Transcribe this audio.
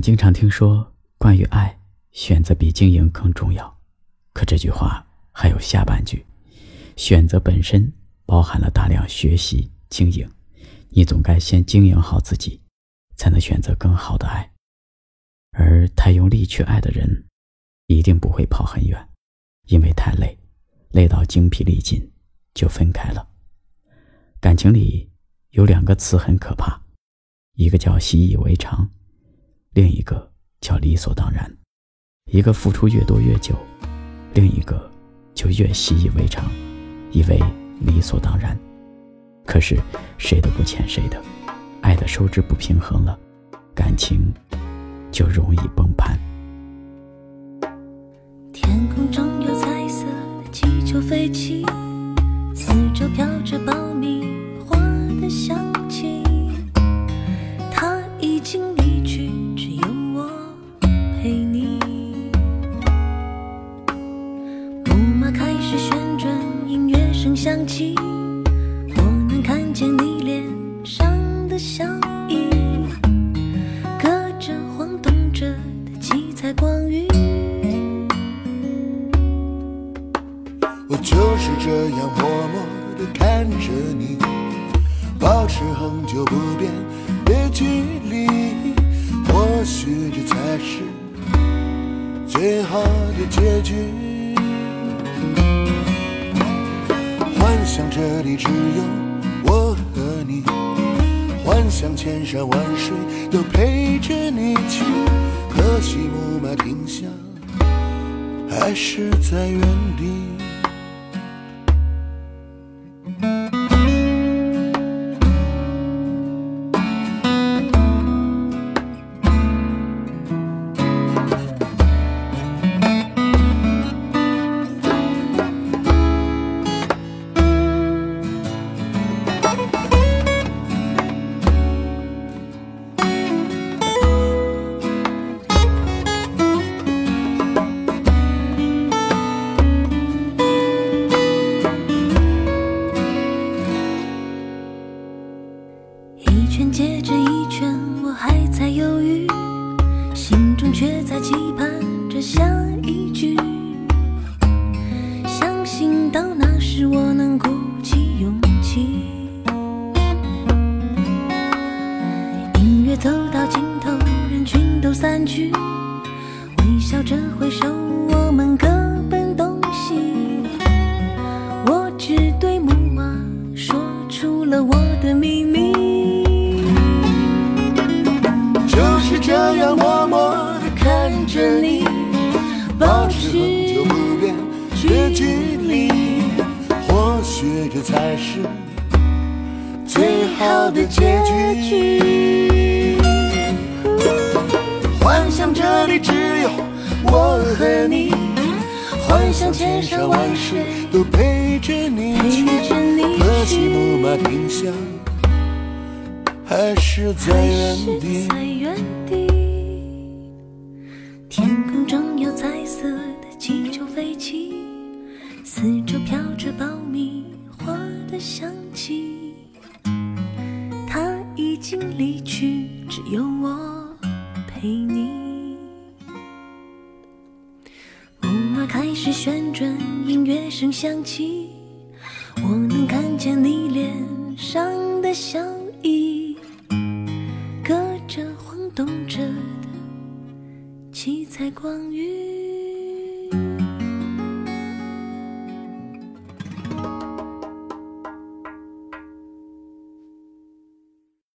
经常听说，关于爱，选择比经营更重要。可这句话还有下半句：选择本身包含了大量学习经营，你总该先经营好自己，才能选择更好的爱。而太用力去爱的人，一定不会跑很远，因为太累，累到精疲力尽，就分开了。感情里有两个词很可怕，一个叫习以为常。另一个叫理所当然，一个付出越多越久，另一个就越习以为常，以为理所当然。可是谁都不欠谁的，爱的收支不平衡了，感情就容易崩盘。是这样默默地看着你，保持恒久不变的距离，或许这才是最好的结局。幻想这里只有我和你，幻想千山万水都陪着你去，可惜木马停下，还是在原地。散去，微笑着挥手，我们各奔东西。我只对木马说出了我的秘密，就是这样默默。看着你，保持恒久不变的距离，或许这才是最好的结局。幻想这里只有我和你，幻想千山万水都陪着你去，可惜木马停下，还是在原地。天空中有彩色的气球飞起，四周飘着爆米花的香气。他已经离去，只有我陪你。木马开始旋转，音乐声响起，我能看见你脸上的笑意，隔着晃动着的。七彩光晕。